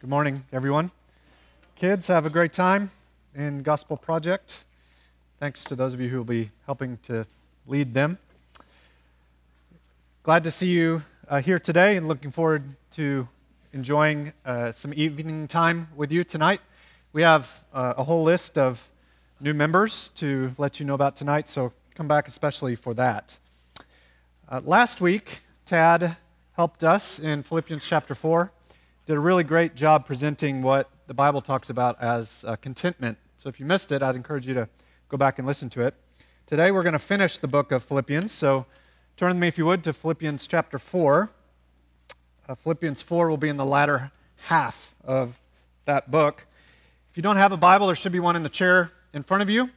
Good morning, everyone. Kids, have a great time in Gospel Project. Thanks to those of you who will be helping to lead them. Glad to see you uh, here today and looking forward to enjoying uh, some evening time with you tonight. We have uh, a whole list of new members to let you know about tonight, so come back especially for that. Uh, last week, Tad helped us in Philippians chapter 4 did a really great job presenting what the Bible talks about as uh, contentment. So if you missed it, I'd encourage you to go back and listen to it. Today we're going to finish the book of Philippians. So turn with me, if you would, to Philippians chapter 4. Uh, Philippians 4 will be in the latter half of that book. If you don't have a Bible, there should be one in the chair in front of you,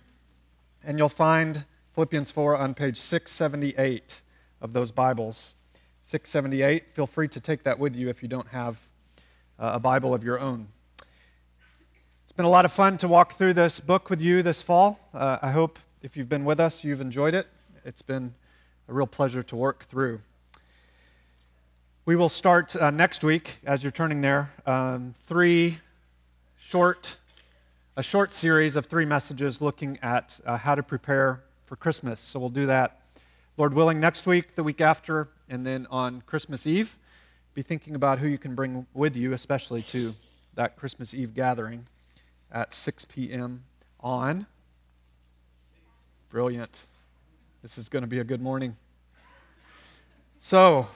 and you'll find Philippians 4 on page 678 of those Bibles. 678. Feel free to take that with you if you don't have a Bible of your own. It's been a lot of fun to walk through this book with you this fall. Uh, I hope if you've been with us, you've enjoyed it. It's been a real pleasure to work through. We will start uh, next week, as you're turning there, um, three short, a short series of three messages looking at uh, how to prepare for Christmas. So we'll do that, Lord willing, next week, the week after, and then on Christmas Eve be thinking about who you can bring with you, especially to that Christmas Eve gathering at 6 p.m. on. Brilliant. This is going to be a good morning. So,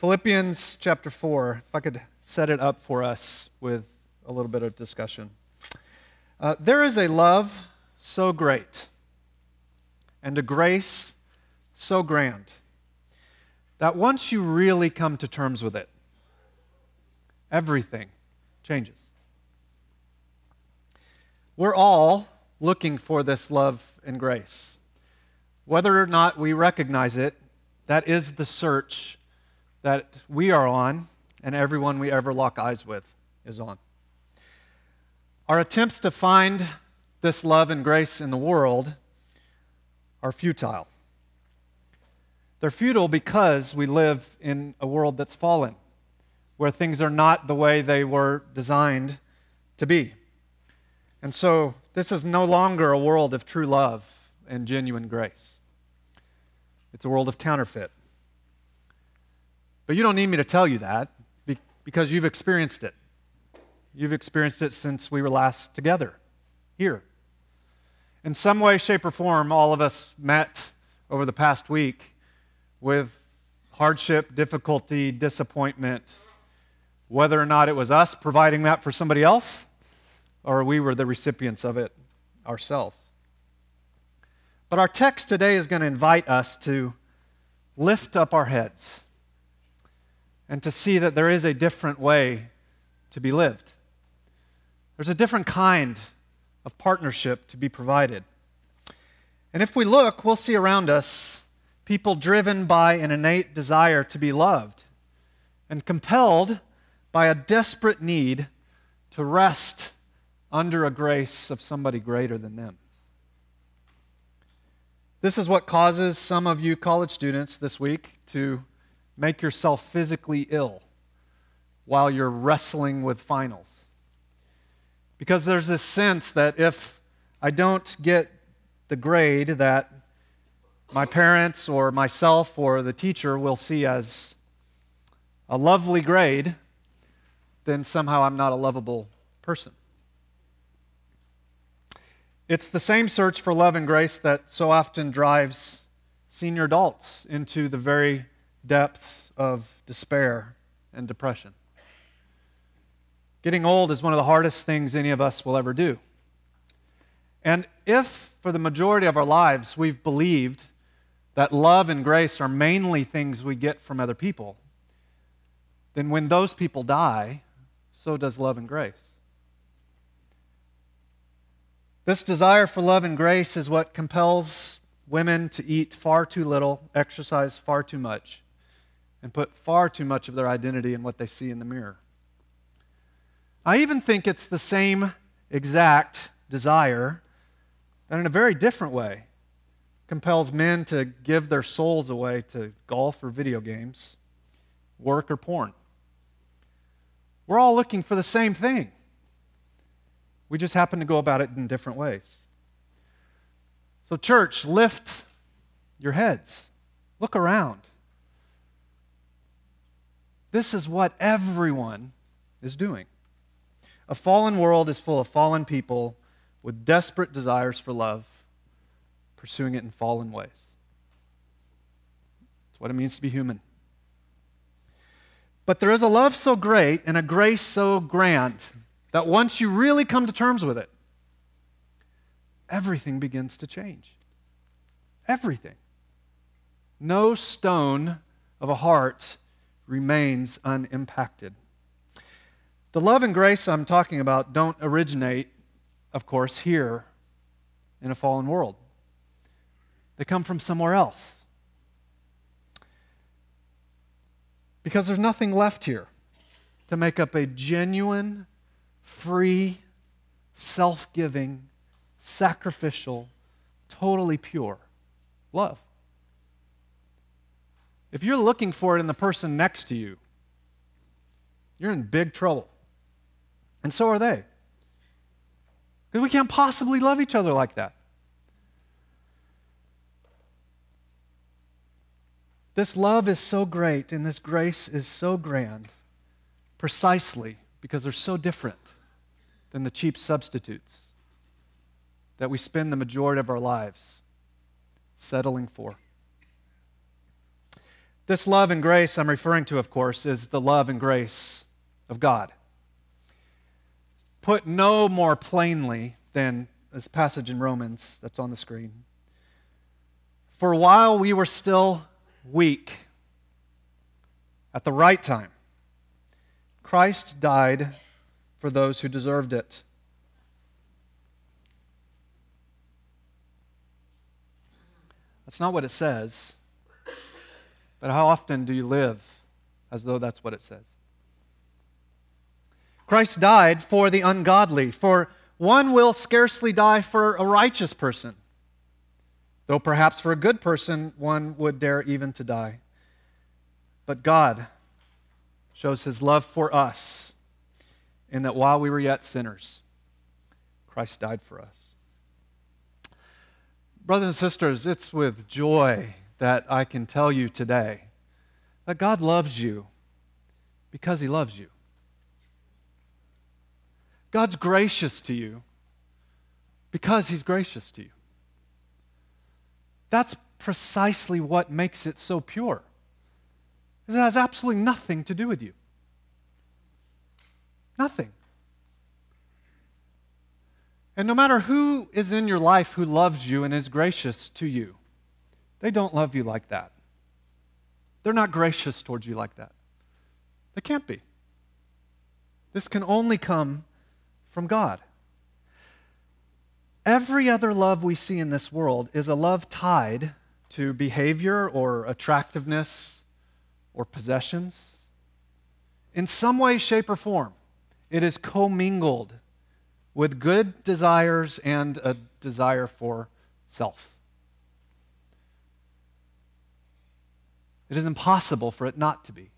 Philippians chapter 4, if I could set it up for us with a little bit of discussion. Uh, there is a love so great and a grace so grand that once you really come to terms with it, everything changes. We're all looking for this love and grace. Whether or not we recognize it, that is the search that we are on and everyone we ever lock eyes with is on. Our attempts to find this love and grace in the world are futile. They're futile because we live in a world that's fallen where things are not the way they were designed to be. And so, this is no longer a world of true love and genuine grace. It's a world of counterfeit. But you don't need me to tell you that because you've experienced it. You've experienced it since we were last together here. In some way, shape, or form, all of us met over the past week with hardship, difficulty, disappointment, whether or not it was us providing that for somebody else or we were the recipients of it ourselves. But our text today is going to invite us to lift up our heads and to see that there is a different way to be lived. There's a different kind of partnership to be provided. And if we look, we'll see around us people driven by an innate desire to be loved and compelled by a desperate need to rest under a grace of somebody greater than them. This is what causes some of you college students this week to make yourself physically ill while you're wrestling with finals. Because there's this sense that if I don't get the grade that my parents or myself or the teacher will see as a lovely grade, then somehow I'm not a lovable person. It's the same search for love and grace that so often drives senior adults into the very depths of despair and depression. Getting old is one of the hardest things any of us will ever do. And if, for the majority of our lives, we've believed that love and grace are mainly things we get from other people, then when those people die, so does love and grace. This desire for love and grace is what compels women to eat far too little, exercise far too much, and put far too much of their identity in what they see in the mirror. I even think it's the same exact desire that, in a very different way, compels men to give their souls away to golf or video games, work or porn. We're all looking for the same thing. We just happen to go about it in different ways. So, church, lift your heads. Look around. This is what everyone is doing. A fallen world is full of fallen people with desperate desires for love, pursuing it in fallen ways. That's what it means to be human. But there is a love so great and a grace so grand that once you really come to terms with it, everything begins to change. Everything. No stone of a heart remains unimpacted. The love and grace I'm talking about don't originate, of course, here in a fallen world. They come from somewhere else. Because there's nothing left here to make up a genuine, free, self giving, sacrificial, totally pure love. If you're looking for it in the person next to you, you're in big trouble. And so are they. Because we can't possibly love each other like that. This love is so great and this grace is so grand precisely because they're so different than the cheap substitutes that we spend the majority of our lives settling for. This love and grace I'm referring to, of course, is the love and grace of God. Put no more plainly than this passage in Romans that's on the screen. For while we were still weak, at the right time, Christ died for those who deserved it. That's not what it says. But how often do you live as though that's what it says? Christ died for the ungodly, for one will scarcely die for a righteous person, though perhaps for a good person one would dare even to die. But God shows his love for us in that while we were yet sinners, Christ died for us. Brothers and sisters, it's with joy that I can tell you today that God loves you because He loves you. God's gracious to you because He's gracious to you. That's precisely what makes it so pure. It has absolutely nothing to do with you. Nothing. And no matter who is in your life who loves you and is gracious to you, they don't love you like that. They're not gracious towards you like that. They can't be. This can only come from God. Every other love we see in this world is a love tied to behavior or attractiveness or possessions. In some way, shape, or form, it is commingled with good desires and a desire for self. It is impossible for it not to be.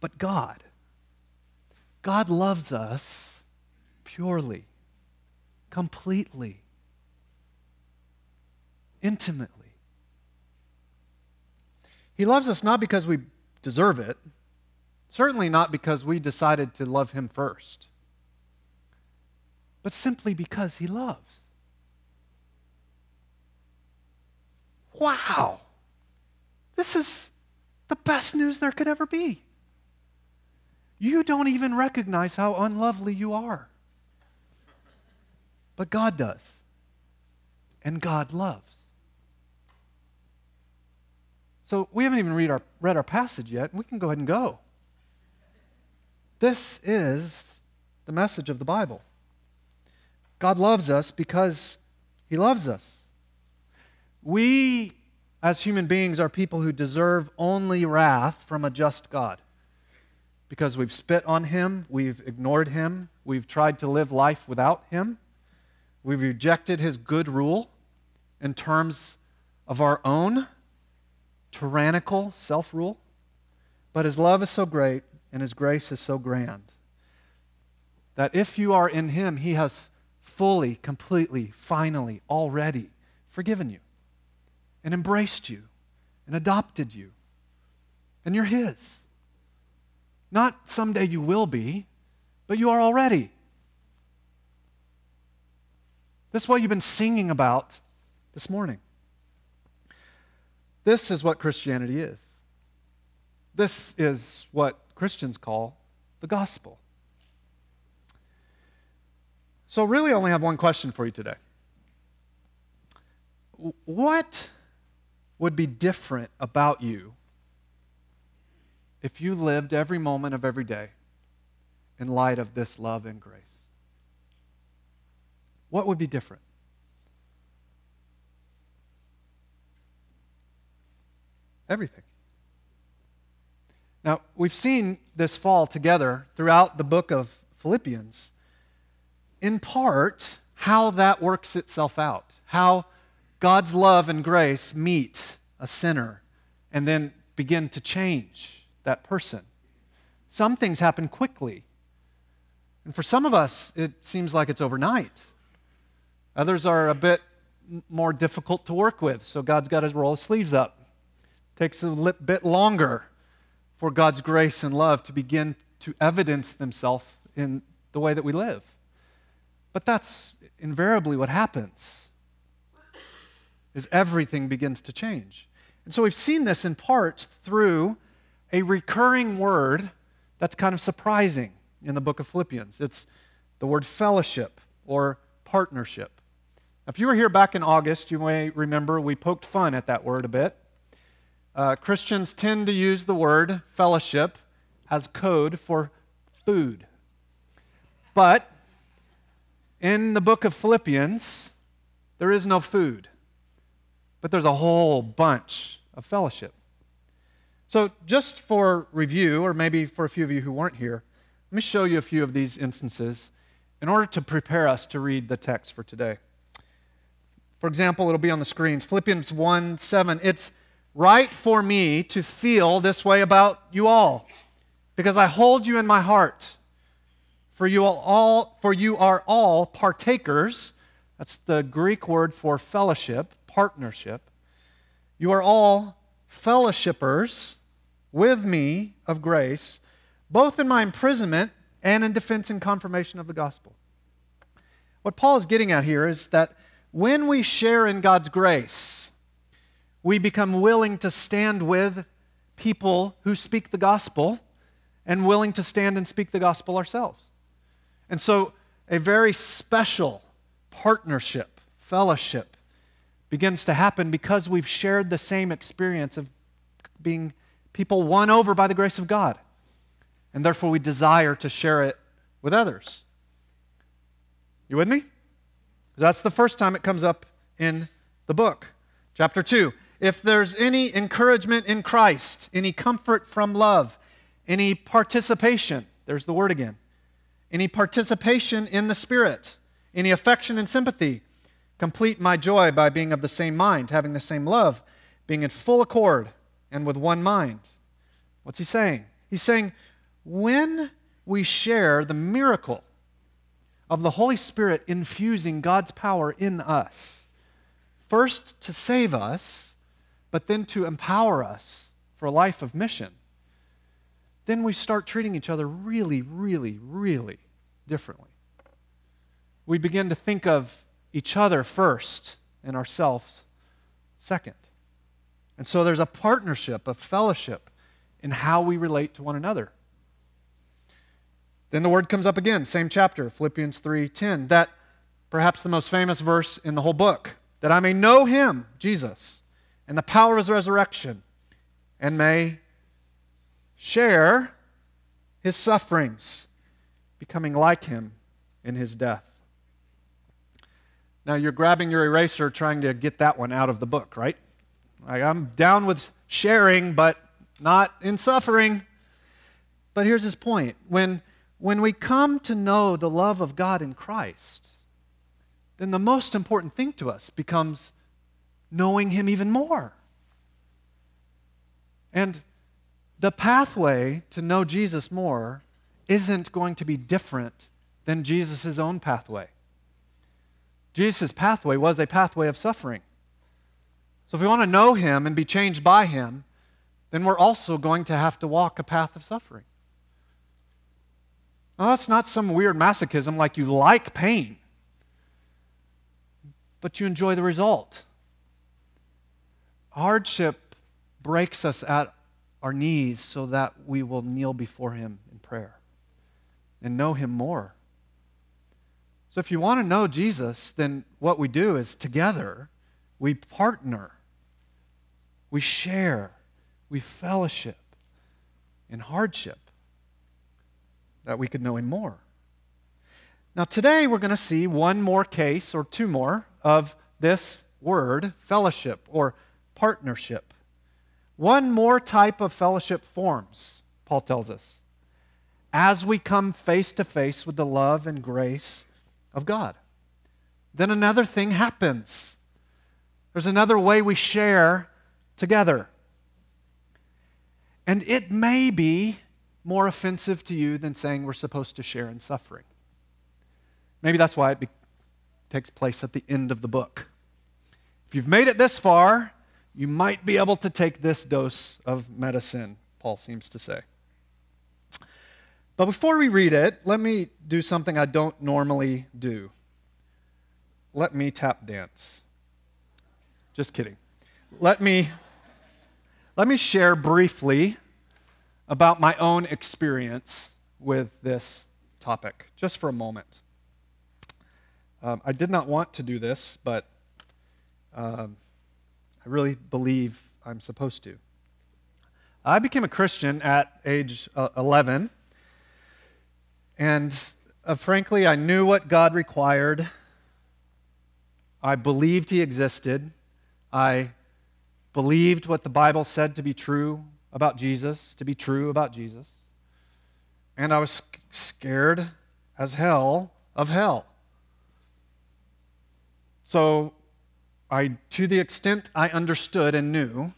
But God, God loves us purely, completely, intimately. He loves us not because we deserve it, certainly not because we decided to love Him first, but simply because He loves. Wow! This is the best news there could ever be. You don't even recognize how unlovely you are. But God does. And God loves. So we haven't even read our, read our passage yet. We can go ahead and go. This is the message of the Bible. God loves us because he loves us. We as human beings, are people who deserve only wrath from a just God. Because we've spit on him, we've ignored him, we've tried to live life without him, we've rejected his good rule in terms of our own tyrannical self rule. But his love is so great and His grace is so grand that if you are in Him, He has fully, completely, finally, already forgiven you and embraced you and adopted you. And you're His. Not someday you will be, but you are already. That's what you've been singing about this morning. This is what Christianity is. This is what Christians call the gospel. So, really, I only have one question for you today. What would be different about you if you lived every moment of every day in light of this love and grace? What would be different? Everything. Now, we've seen this fall together throughout the book of Philippians, in part, how that works itself out, how God's love and grace meet a sinner and then begin to change that person. Some things happen quickly. And for some of us, it seems like it's overnight. Others are a bit more difficult to work with, so God's got to roll his sleeves up. Takes a bit longer for God's grace and love to begin to evidence themselves in the way that we live. But that's invariably what happens. Is everything begins to change. And so we've seen this in part through a recurring word that's kind of surprising in the book of Philippians. It's the word fellowship or partnership. If you were here back in August, you may remember we poked fun at that word a bit. Uh, Christians tend to use the word fellowship as code for food. But in the book of Philippians, there is no food, but there's a whole bunch of fellowship. So, just for review, or maybe for a few of you who weren't here, let me show you a few of these instances in order to prepare us to read the text for today. For example, it'll be on the screens. Philippians 1 7. It's right for me to feel this way about you all because I hold you in my heart. For you, all, for you are all partakers. That's the Greek word for fellowship, partnership. You are all fellowshippers with me of grace, both in my imprisonment and in defense and confirmation of the gospel. What Paul is getting at here is that when we share in God's grace, we become willing to stand with people who speak the gospel and willing to stand and speak the gospel ourselves. And so, a very special partnership, fellowship, begins to happen because we've shared the same experience of being people won over by the grace of God. And therefore, we desire to share it with others. You with me? That's the first time it comes up in the book. Chapter 2. If there's any encouragement in Christ, any comfort from love, any participation, there's the word again, any participation in the Spirit, any affection and sympathy, complete my joy by being of the same mind, having the same love, being in full accord and with one mind. What's he saying? He's saying, when we share the miracle of the Holy Spirit infusing God's power in us. First to save us, but then to empower us for a life of mission. Then we start treating each other really, really, really differently. We begin to think of each other first and ourselves second. And so there's a partnership, a fellowship in how we relate to one another. Then the word comes up again, same chapter, Philippians 3:10, that perhaps the most famous verse in the whole book, that I may know him, Jesus, and the power of his resurrection, and may share his sufferings, becoming like him in his death. Now you're grabbing your eraser trying to get that one out of the book, right? Like I'm down with sharing, but not in suffering. But here's his point. When when we come to know the love of God in Christ, then the most important thing to us becomes knowing Him even more. And the pathway to know Jesus more isn't going to be different than Jesus' own pathway. Jesus' pathway was a pathway of suffering. So if we want to know him and be changed by him, then we're also going to have to walk a path of suffering. Now, that's not some weird masochism like you like pain, but you enjoy the result. Hardship breaks us at our knees so that we will kneel before Him in prayer and know Him more. So, if you want to know Jesus, then what we do is together we partner, we share, we fellowship in hardship that we could know Him more. Now, today we're going to see one more case or two more of this word, fellowship or partnership. One more type of fellowship forms, Paul tells us, as we come face to face with the love and grace of God. Then another thing happens. There's another way we share together. And it may be more offensive to you than saying we're supposed to share in suffering. Maybe that's why it be- takes place at the end of the book. If you've made it this far, you might be able to take this dose of medicine, Paul seems to say. But before we read it, let me do something I don't normally do. Let me tap dance. Just kidding. Let me let me share briefly about my own experience with this topic, just for a moment. Um, I did not want to do this, but um, I really believe I'm supposed to. I became a Christian at age uh, 11, and uh, frankly, I knew what God required. I believed He existed. I believed what the Bible said to be true about Jesus, to be true about Jesus. And I was scared as hell of hell. So I, to the extent I understood and knew,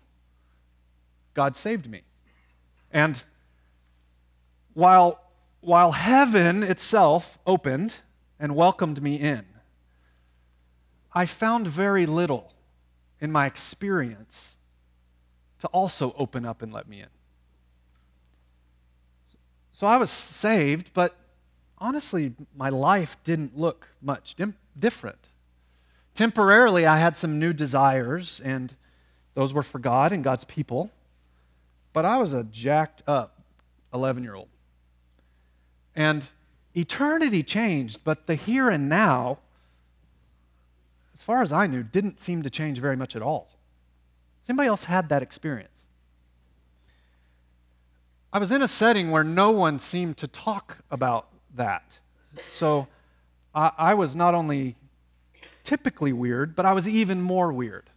God saved me. And while, while heaven itself opened and welcomed me in, I found very little in my experience to also open up and let me in. So I was saved, but honestly, my life didn't look much dim- different. Temporarily, I had some new desires, and those were for God and God's people. But I was a jacked up 11 year old. And eternity changed, but the here and now, as far as I knew, didn't seem to change very much at all. Has anybody else had that experience? I was in a setting where no one seemed to talk about that. So I, I was not only typically weird, but I was even more weird.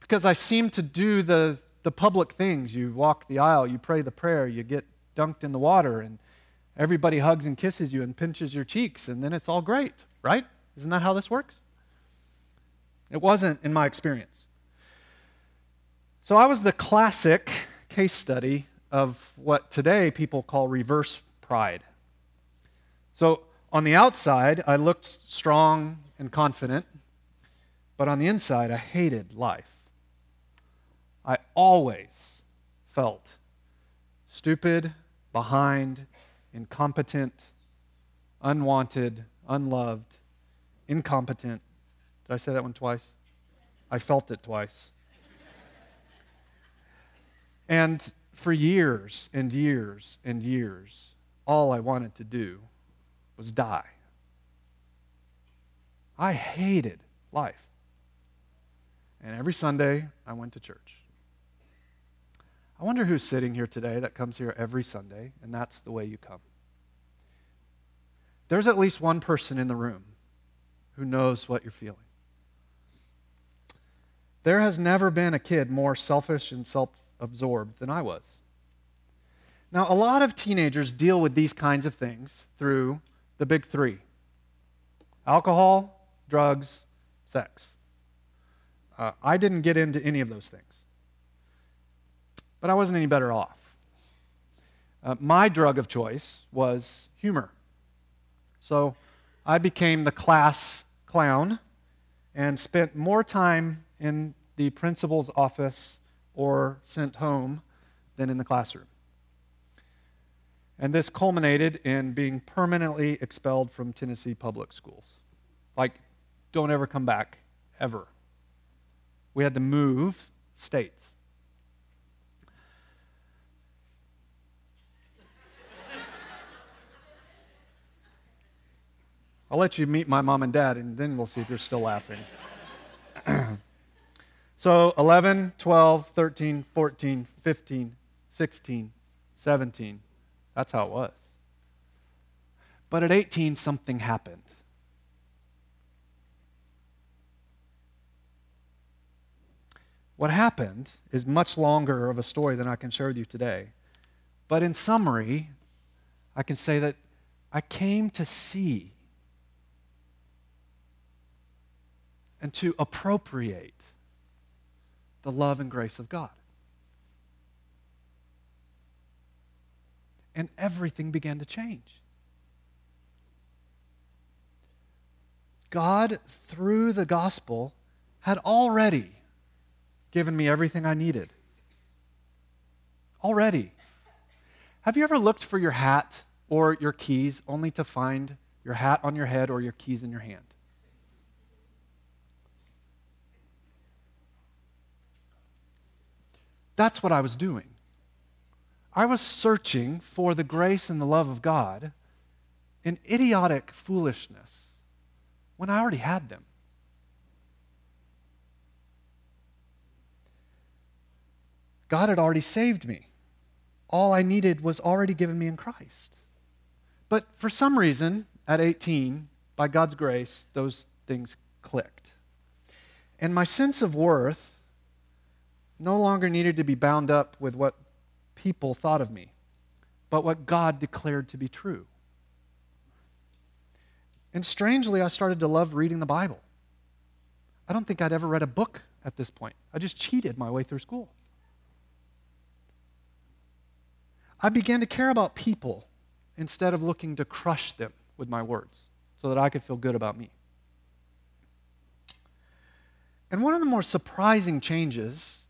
Because I seemed to do the, the public things. You walk the aisle, you pray the prayer, you get dunked in the water, and everybody hugs and kisses you and pinches your cheeks, and then it's all great, right? Isn't that how this works? It wasn't in my experience. So I was the classic case study of what today people call reverse pride. So on the outside, I looked strong and confident, but on the inside, I hated life. I always felt stupid, behind, incompetent, unwanted, unloved, incompetent. Did I say that one twice? I felt it twice. And for years and years and years, all I wanted to do was die. I hated life. And every Sunday, I went to church. I wonder who's sitting here today that comes here every Sunday, and that's the way you come. There's at least one person in the room who knows what you're feeling. There has never been a kid more selfish and self absorbed than I was. Now, a lot of teenagers deal with these kinds of things through the big three alcohol, drugs, sex. Uh, I didn't get into any of those things. but I wasn't any better off. Uh, my drug of choice was humor. So I became the class clown and spent more time in the principal's office or sent home than in the classroom. And this culminated in being permanently expelled from Tennessee public schools. Like, don't ever come back, ever. We had to move states. I'll let you meet my mom and dad, and then we'll see if you're still laughing. So 11, 12, 13, 14, 15, 16, 17. That's how it was. But at 18, something happened. What happened is much longer of a story than I can share with you today. But in summary, I can say that I came to see and to appropriate the love and grace of God. And everything began to change. God, through the gospel, had already given me everything I needed. Already. Have you ever looked for your hat or your keys only to find your hat on your head or your keys in your hand? That's what I was doing. I was searching for the grace and the love of God in idiotic foolishness when I already had them. God had already saved me. All I needed was already given me in Christ. But for some reason, at 18, by God's grace, those things clicked. And my sense of worth no longer needed to be bound up with what people thought of me, but what God declared to be true. And strangely, I started to love reading the Bible. I don't think I'd ever read a book at this point. I just cheated my way through school. I began to care about people instead of looking to crush them with my words so that I could feel good about me. And one of the more surprising changes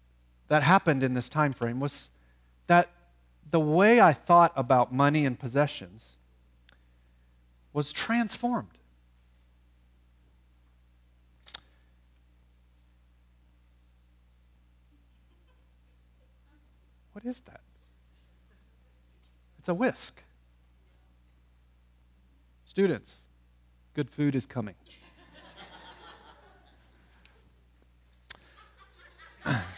that happened in this time frame was that the way I thought about money and possessions was transformed. What is that? It's a whisk. Students, good food is coming.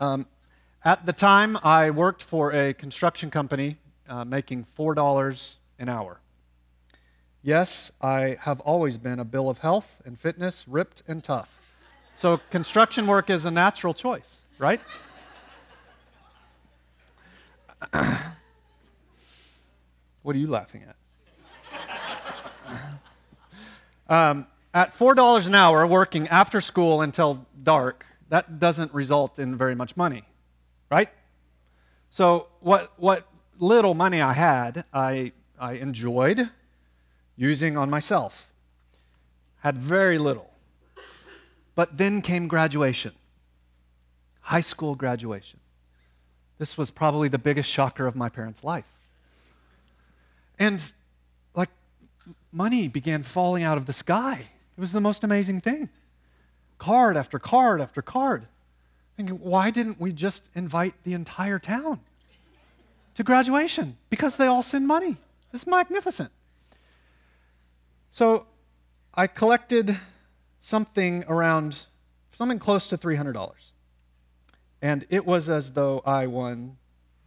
Um, at the time, I worked for a construction company uh, making $4 an hour. Yes, I have always been a bill of health and fitness, ripped and tough. So construction work is a natural choice, right? what are you laughing at? um, at $4 an hour, working after school until dark, that doesn't result in very much money, right? So, what, what little money I had, I, I enjoyed using on myself. Had very little. But then came graduation, high school graduation. This was probably the biggest shocker of my parents' life. And like money began falling out of the sky. It was the most amazing thing card after card after card. Thinking, why didn't we just invite the entire town to graduation? Because they all send money. Is magnificent. So I collected something around, something close to $300. And it was as though I won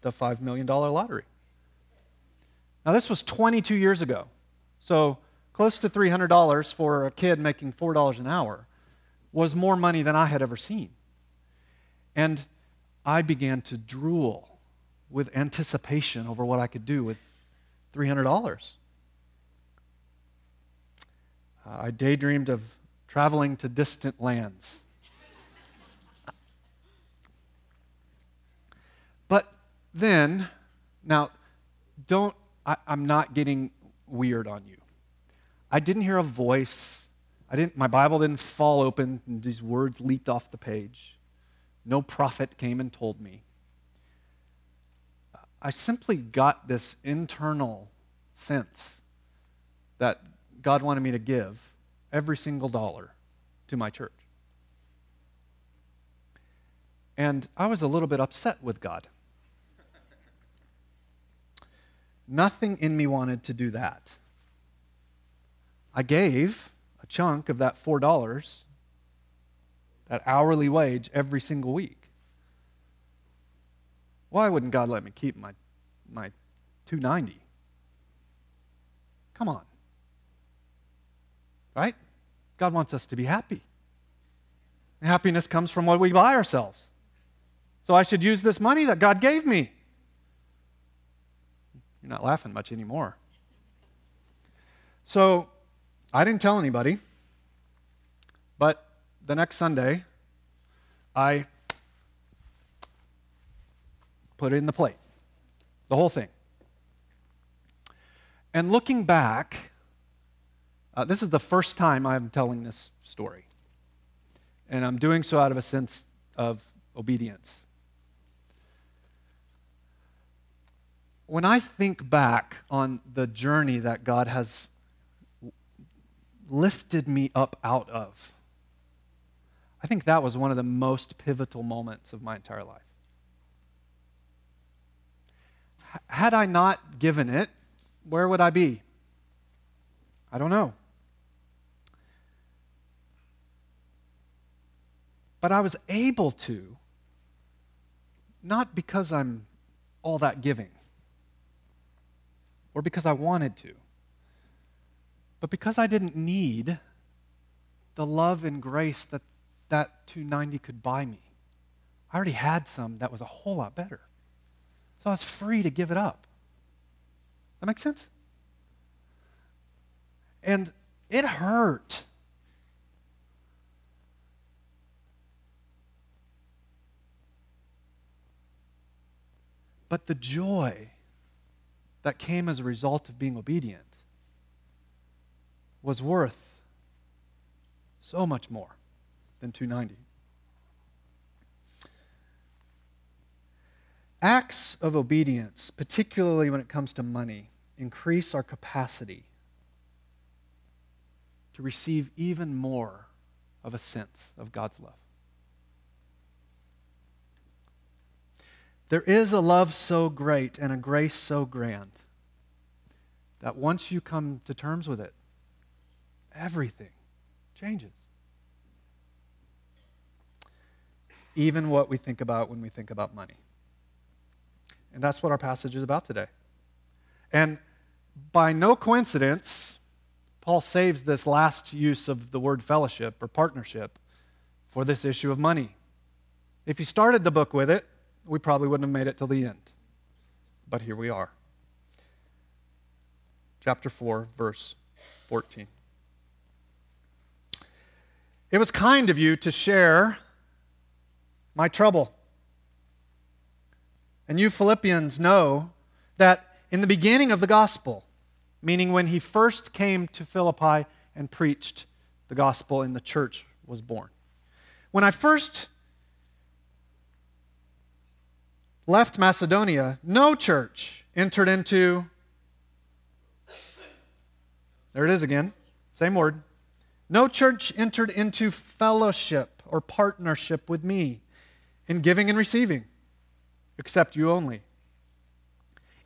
the $5 million lottery. Now, this was 22 years ago. So, close to $300 for a kid making $4 an hour was more money than I had ever seen. And I began to drool with anticipation over what I could do with $300. I daydreamed of traveling to distant lands. but then, now, don't, I, am not getting weird on you. I didn't hear a voice I didn't, my Bible didn't fall open and these words leaped off the page. No prophet came and told me. I simply got this internal sense that God wanted me to give every single dollar to my church. And I was a little bit upset with God. Nothing in me wanted to do that. I gave chunk of that $4, that hourly wage, every single week. Why wouldn't God let me keep my, my 290? Come on. Right? God wants us to be happy. And happiness comes from what we buy ourselves. So I should use this money that God gave me. You're not laughing much anymore. So I didn't tell anybody, but the next Sunday, I put it in the plate, the whole thing. And looking back, uh, this is the first time I'm telling this story. And I'm doing so out of a sense of obedience. When I think back on the journey that God has lifted me up out of, I think that was one of the most pivotal moments of my entire life. Had I not given it, where would I be? I don't know. But I was able to, not because I'm all that giving or because I wanted to, but because I didn't need the love and grace that that 290 could buy me. I already had some that was a whole lot better. So I was free to give it up. That makes sense? And it hurt. But the joy that came as a result of being obedient was worth so much more than 290. Acts of obedience, particularly when it comes to money, increase our capacity to receive even more of a sense of God's love. There is a love so great and a grace so grand that once you come to terms with it, everything changes. Even what we think about when we think about money. And that's what our passage is about today. And by no coincidence, Paul saves this last use of the word fellowship or partnership for this issue of money. If he started the book with it, we probably wouldn't have made it till the end. But here we are. Chapter 4, verse 14. It was kind of you to share my trouble. And you Philippians know that in the beginning of the gospel, meaning when he first came to Philippi and preached the gospel and the church was born. When I first left Macedonia, no church entered into, there it is again, same word. No church entered into fellowship or partnership with me in giving and receiving, except you only.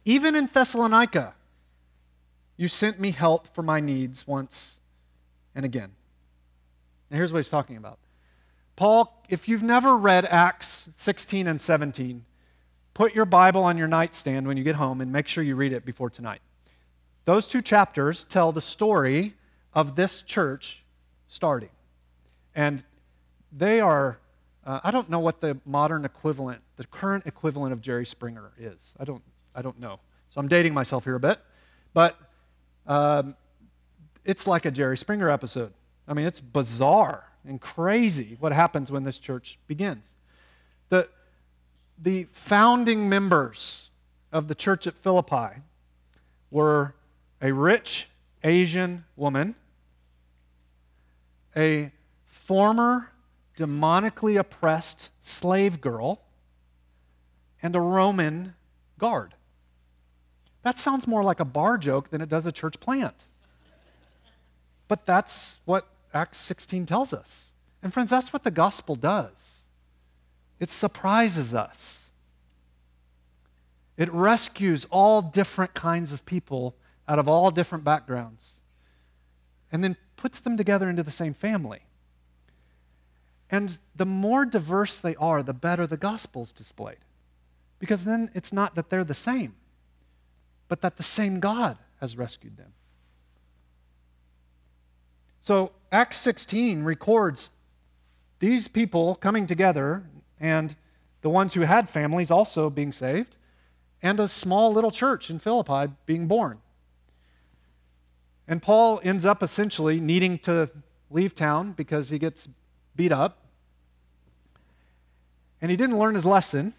Even in Thessalonica, you sent me help for my needs once and again. Now, here's what he's talking about. Paul, if you've never read Acts 16 and 17, Put your Bible on your nightstand when you get home and make sure you read it before tonight. Those two chapters tell the story of this church starting. And they are, uh, I don't know what the modern equivalent, the current equivalent of Jerry Springer is. I don't, I don't know. So I'm dating myself here a bit. But um, it's like a Jerry Springer episode. I mean, it's bizarre and crazy what happens when this church begins. The, the founding members of the church at Philippi were a rich Asian woman, a former demonically oppressed slave girl, and a Roman guard. That sounds more like a bar joke than it does a church plant. But that's what Acts 16 tells us. And friends, that's what the gospel does. It surprises us. It rescues all different kinds of people out of all different backgrounds and then puts them together into the same family. And the more diverse they are, the better the gospel's displayed. Because then it's not that they're the same, but that the same God has rescued them. So Acts 16 records these people coming together and the ones who had families also being saved, and a small little church in Philippi being born. And Paul ends up essentially needing to leave town because he gets beat up. And he didn't learn his lesson.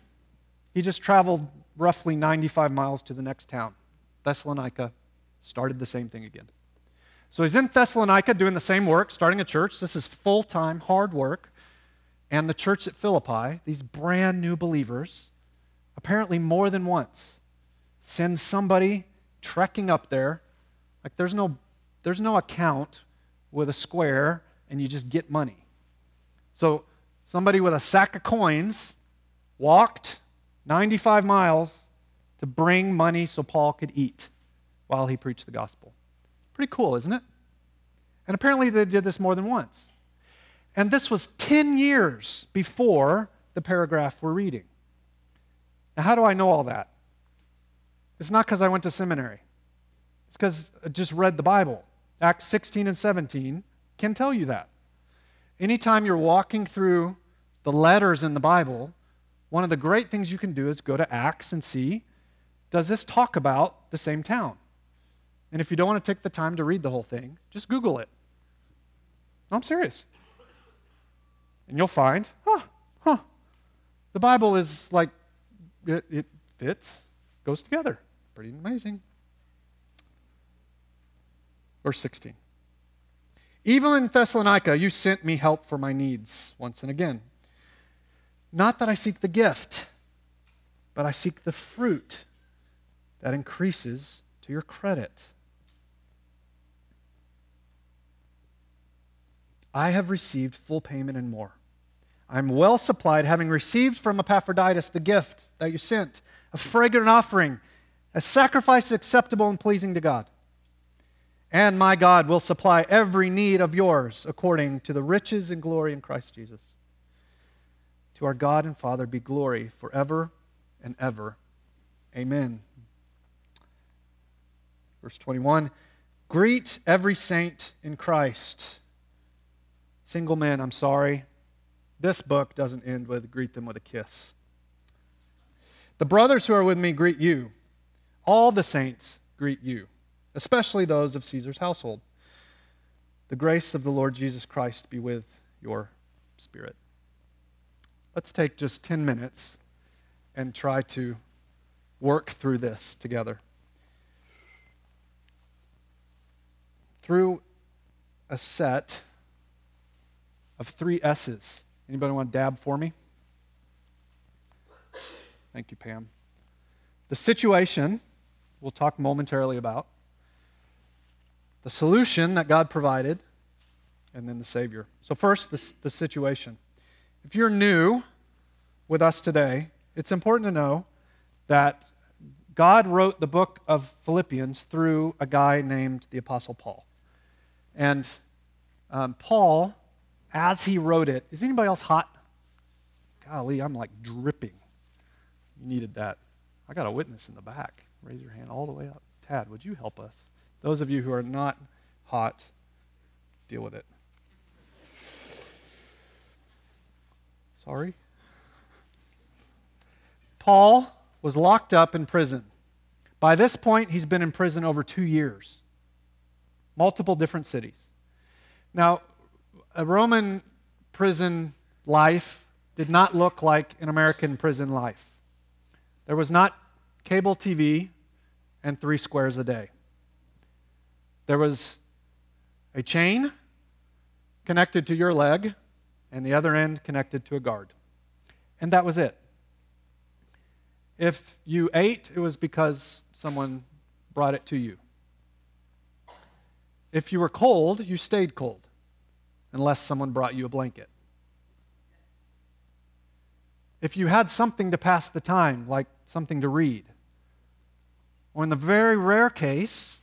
He just traveled roughly 95 miles to the next town. Thessalonica started the same thing again. So he's in Thessalonica doing the same work, starting a church. This is full time, hard work. And the church at Philippi, these brand new believers, apparently more than once, send somebody trekking up there. Like there's no, there's no account with a square and you just get money. So somebody with a sack of coins walked 95 miles to bring money so Paul could eat while he preached the gospel. Pretty cool, isn't it? And apparently they did this more than once. And this was 10 years before the paragraph we're reading. Now, how do I know all that? It's not because I went to seminary, it's because I just read the Bible. Acts 16 and 17 can tell you that. Anytime you're walking through the letters in the Bible, one of the great things you can do is go to Acts and see does this talk about the same town? And if you don't want to take the time to read the whole thing, just Google it. I'm serious. And you'll find, huh, huh. The Bible is like, it, it fits, goes together. Pretty amazing. Verse 16. Even in Thessalonica, you sent me help for my needs once and again. Not that I seek the gift, but I seek the fruit that increases to your credit. I have received full payment and more. I am well supplied, having received from Epaphroditus the gift that you sent, a fragrant offering, a sacrifice acceptable and pleasing to God. And my God will supply every need of yours according to the riches and glory in Christ Jesus. To our God and Father be glory forever and ever. Amen. Verse 21 Greet every saint in Christ. Single men, I'm sorry. This book doesn't end with greet them with a kiss. The brothers who are with me greet you. All the saints greet you, especially those of Caesar's household. The grace of the Lord Jesus Christ be with your spirit. Let's take just 10 minutes and try to work through this together. Through a set of three S's. Anybody want to dab for me? Thank you, Pam. The situation, we'll talk momentarily about. The solution that God provided, and then the Savior. So, first, the, the situation. If you're new with us today, it's important to know that God wrote the book of Philippians through a guy named the Apostle Paul. And um, Paul as he wrote it. Is anybody else hot? Golly, I'm like dripping. You needed that. I got a witness in the back. Raise your hand all the way up. Tad, would you help us? Those of you who are not hot, deal with it. Sorry. Paul was locked up in prison. By this point, he's been in prison over two years, multiple different cities. Now, a Roman prison life did not look like an American prison life. There was not cable TV and three squares a day. There was a chain connected to your leg and the other end connected to a guard. And that was it. If you ate, it was because someone brought it to you. If you were cold, you stayed cold, unless someone brought you a blanket. If you had something to pass the time, like something to read, or in the very rare case,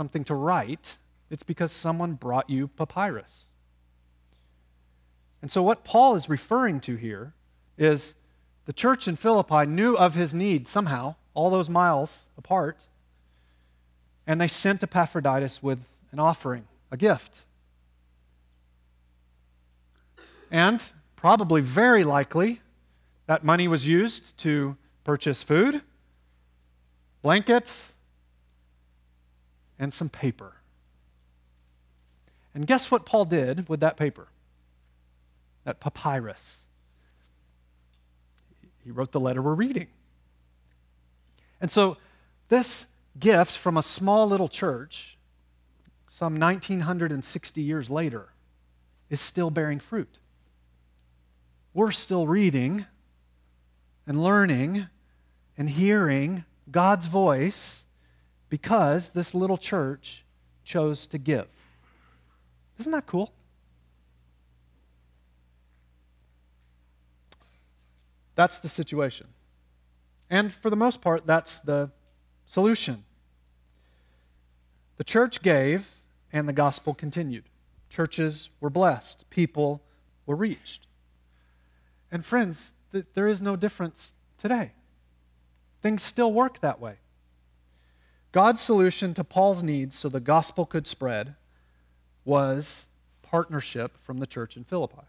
something to write, it's because someone brought you papyrus. And so, what Paul is referring to here is the church in Philippi knew of his need somehow, all those miles apart, and they sent Epaphroditus with an offering, a gift. And probably very likely, that money was used to purchase food, blankets, and some paper. And guess what Paul did with that paper? That papyrus. He wrote the letter we're reading. And so, this gift from a small little church, some 1960 years later, is still bearing fruit. We're still reading and learning and hearing God's voice because this little church chose to give. Isn't that cool? That's the situation. And for the most part, that's the solution. The church gave, and the gospel continued. Churches were blessed, people were reached. And friends, th- there is no difference today. Things still work that way. God's solution to Paul's needs so the gospel could spread was partnership from the church in Philippi.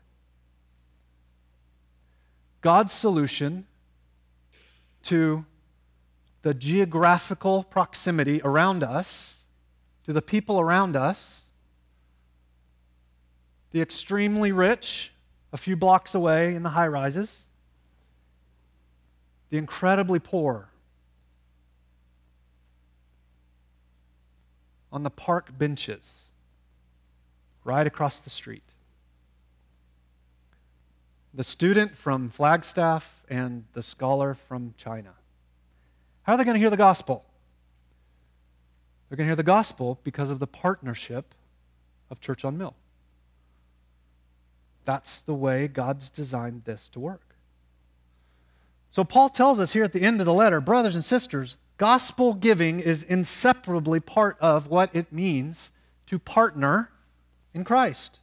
God's solution to the geographical proximity around us, to the people around us, the extremely rich, a few blocks away in the high rises, the incredibly poor on the park benches right across the street the student from Flagstaff and the scholar from China. How are they going to hear the gospel? They're going to hear the gospel because of the partnership of Church on Mill. That's the way God's designed this to work. So, Paul tells us here at the end of the letter, brothers and sisters, gospel giving is inseparably part of what it means to partner in Christ.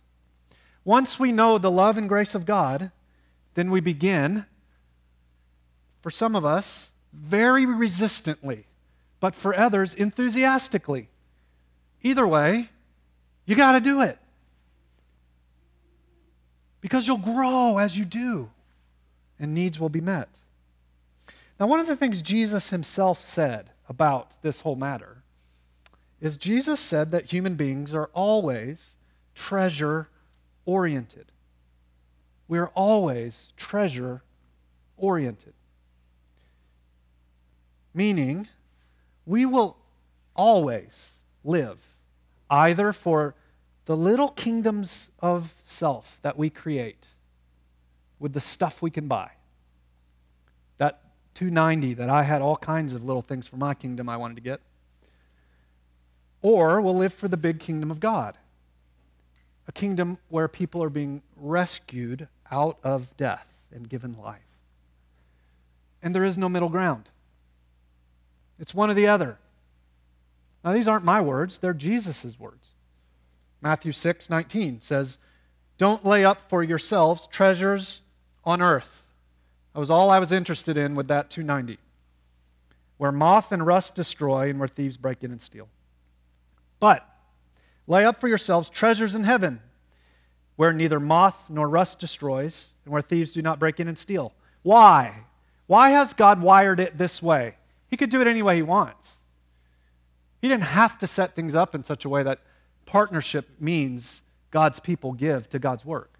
Once we know the love and grace of God, then we begin, for some of us, very resistantly, but for others, enthusiastically. Either way, you got to do it. Because you'll grow as you do, and needs will be met. Now, one of the things Jesus himself said about this whole matter is Jesus said that human beings are always treasure oriented. We are always treasure oriented. Meaning, we will always live either for the little kingdoms of self that we create with the stuff we can buy. That 290 that I had all kinds of little things for my kingdom I wanted to get. Or we'll live for the big kingdom of God. A kingdom where people are being rescued out of death and given life. And there is no middle ground. It's one or the other. Now, these aren't my words, they're Jesus' words. Matthew 6 19 says, Don't lay up for yourselves treasures on earth. That was all I was interested in with that 290. Where moth and rust destroy and where thieves break in and steal. But lay up for yourselves treasures in heaven where neither moth nor rust destroys, and where thieves do not break in and steal. Why? Why has God wired it this way? He could do it any way he wants. He didn't have to set things up in such a way that partnership means God's people give to God's work.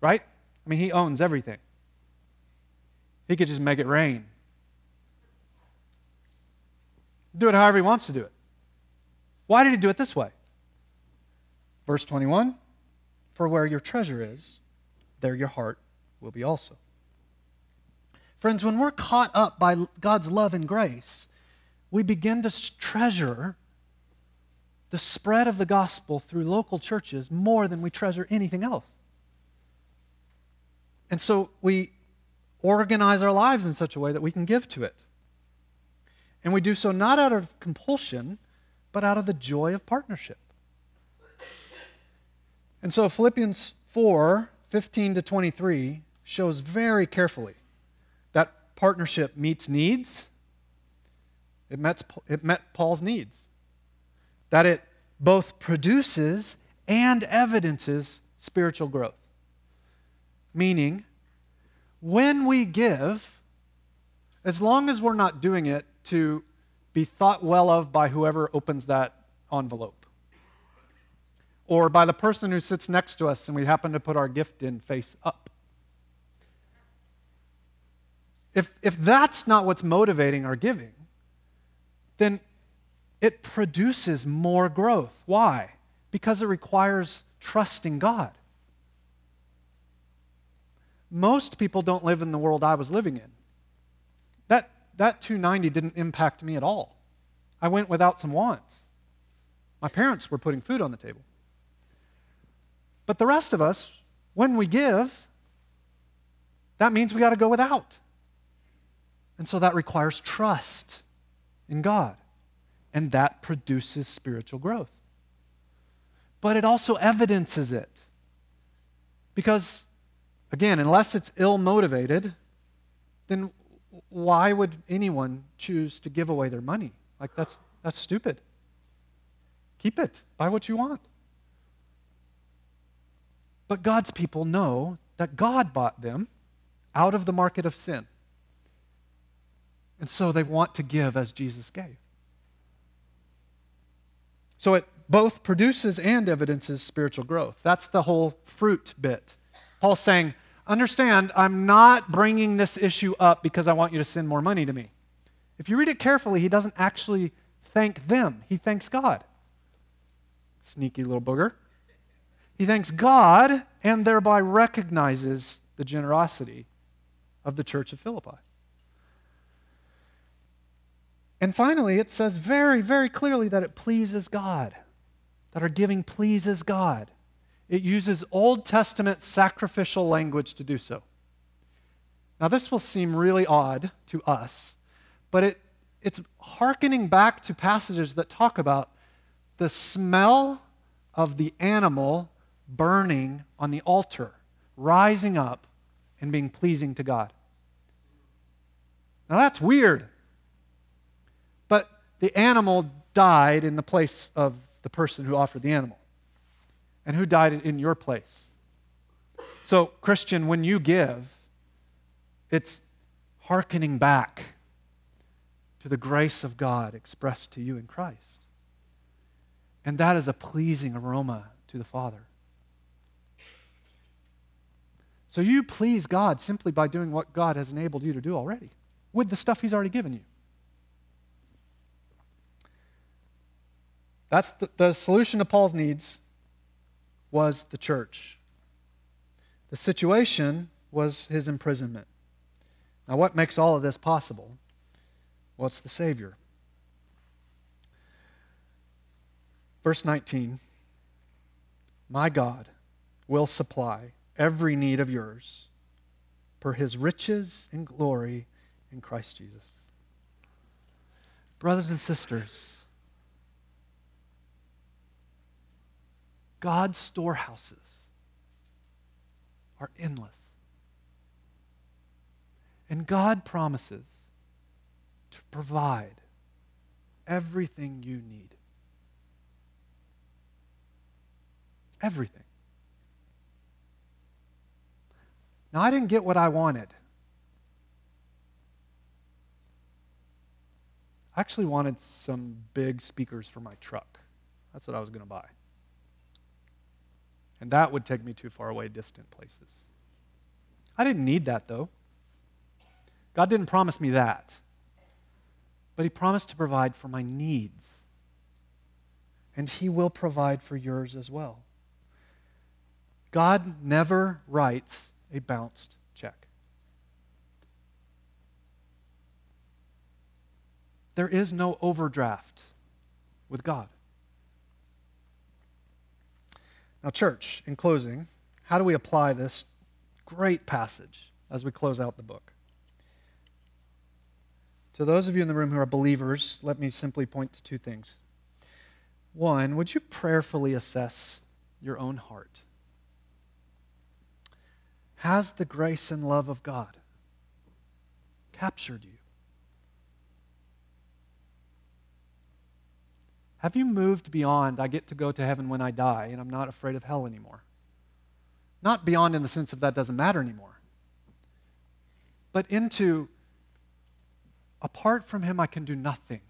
Right? I mean, he owns everything. He could just make it rain. Do it however he wants to do it. Why did he do it this way? Verse 21 For where your treasure is, there your heart will be also. Friends, when we're caught up by God's love and grace, we begin to treasure the spread of the gospel through local churches more than we treasure anything else. And so we organize our lives in such a way that we can give to it. And we do so not out of compulsion, but out of the joy of partnership. And so Philippians 4 15 to 23 shows very carefully that partnership meets needs. It met, it met Paul's needs. That it both produces and evidences spiritual growth. Meaning, when we give, as long as we're not doing it to be thought well of by whoever opens that envelope, or by the person who sits next to us and we happen to put our gift in face up. If, if that's not what's motivating our giving, then it produces more growth. Why? Because it requires trusting God. Most people don't live in the world I was living in. That, that 290 didn't impact me at all. I went without some wants. My parents were putting food on the table. But the rest of us, when we give, that means we got to go without. And so that requires trust in God. And that produces spiritual growth. But it also evidences it. Because Again, unless it's ill motivated, then why would anyone choose to give away their money? Like, that's, that's stupid. Keep it, buy what you want. But God's people know that God bought them out of the market of sin. And so they want to give as Jesus gave. So it both produces and evidences spiritual growth. That's the whole fruit bit. Paul's saying, understand, I'm not bringing this issue up because I want you to send more money to me. If you read it carefully, he doesn't actually thank them, he thanks God. Sneaky little booger. He thanks God and thereby recognizes the generosity of the church of Philippi. And finally, it says very, very clearly that it pleases God, that our giving pleases God. It uses Old Testament sacrificial language to do so. Now, this will seem really odd to us, but it, it's hearkening back to passages that talk about the smell of the animal burning on the altar, rising up and being pleasing to God. Now, that's weird. But the animal died in the place of the person who offered the animal and who died in your place. So, Christian, when you give, it's hearkening back to the grace of God expressed to you in Christ. And that is a pleasing aroma to the Father. So you please God simply by doing what God has enabled you to do already with the stuff He's already given you. That's the, the solution to Paul's needs was the church. The situation was his imprisonment. Now, what makes all of this possible? Well, it's the Savior. Verse 19 My God will supply every need of yours per his riches and glory in Christ Jesus. Brothers and sisters, God's storehouses are endless. And God promises to provide everything you need. Everything. Now, I didn't get what I wanted. I actually wanted some big speakers for my truck. That's what I was going to buy. And that would take me too far away, distant places. I didn't need that, though. God didn't promise me that. But He promised to provide for my needs. And He will provide for yours as well. God never writes a bounced check. There is no overdraft with God. Now, church, in closing, how do we apply this great passage as we close out the book? To those of you in the room who are believers, let me simply point to two things. One, would you prayerfully assess your own heart? Has the grace and love of God captured you? Have you moved beyond, I get to go to heaven when I die and I'm not afraid of hell anymore? Not beyond in the sense of that doesn't matter anymore, but into, apart from Him, I can do nothing.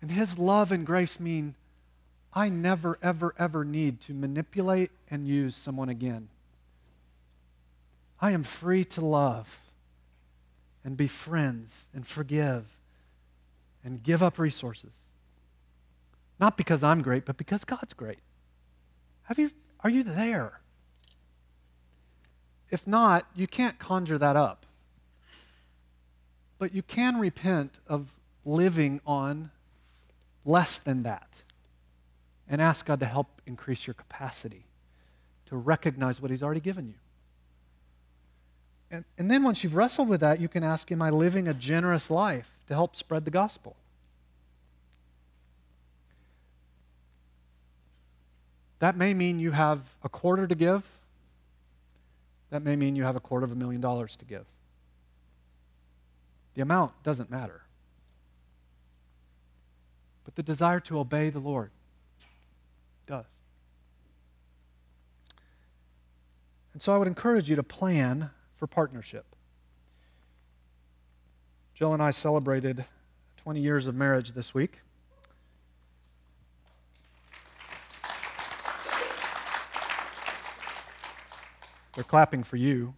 And His love and grace mean I never, ever, ever need to manipulate and use someone again. I am free to love and be friends and forgive and give up resources. Not because I'm great, but because God's great. Have you, are you there? If not, you can't conjure that up. But you can repent of living on less than that and ask God to help increase your capacity to recognize what He's already given you. And, and then once you've wrestled with that, you can ask, Am I living a generous life to help spread the gospel? That may mean you have a quarter to give. That may mean you have a quarter of a million dollars to give. The amount doesn't matter. But the desire to obey the Lord does. And so I would encourage you to plan for partnership. Jill and I celebrated 20 years of marriage this week. They're clapping for you.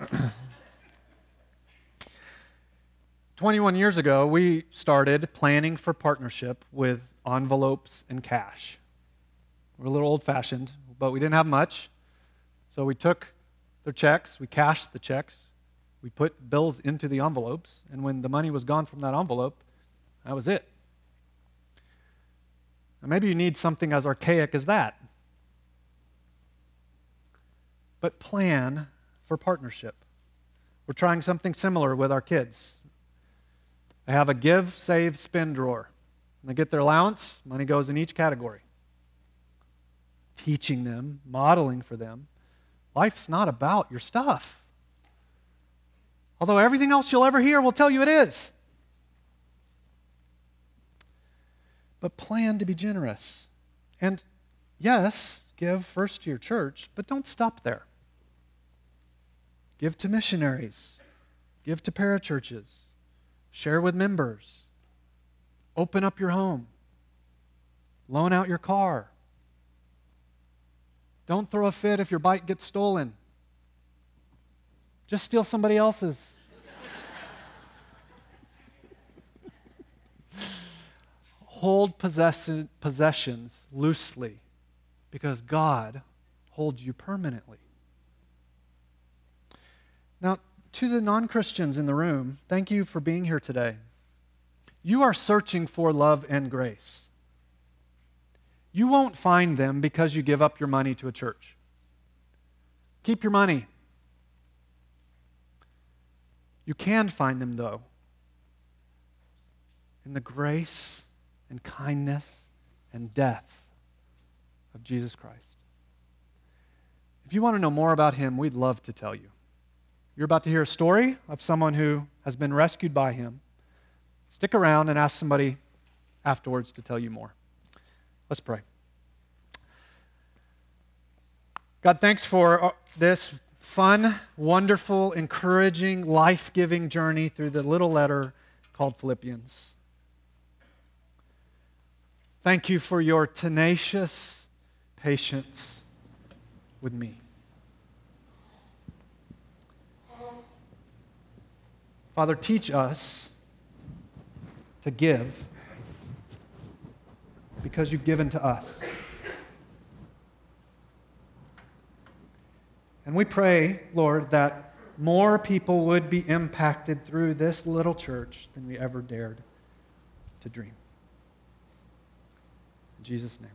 21 years ago, we started planning for partnership with envelopes and cash. We're a little old fashioned, but we didn't have much. So we took their checks, we cashed the checks, we put bills into the envelopes, and when the money was gone from that envelope, that was it. Now, maybe you need something as archaic as that but plan for partnership. We're trying something similar with our kids. They have a give, save, spend drawer. When they get their allowance, money goes in each category. Teaching them, modeling for them. Life's not about your stuff. Although everything else you'll ever hear will tell you it is. But plan to be generous. And yes, give first to your church, but don't stop there. Give to missionaries, give to parachurches, share with members, open up your home, loan out your car. Don't throw a fit if your bike gets stolen. Just steal somebody else's. Hold possessions loosely because God holds you permanently. Now, to the non Christians in the room, thank you for being here today. You are searching for love and grace. You won't find them because you give up your money to a church. Keep your money. You can find them, though, in the grace and kindness and death of Jesus Christ. If you want to know more about him, we'd love to tell you. You're about to hear a story of someone who has been rescued by him. Stick around and ask somebody afterwards to tell you more. Let's pray. God, thanks for uh, this fun, wonderful, encouraging, life giving journey through the little letter called Philippians. Thank you for your tenacious patience with me. Father, teach us to give because you've given to us. And we pray, Lord, that more people would be impacted through this little church than we ever dared to dream. In Jesus' name.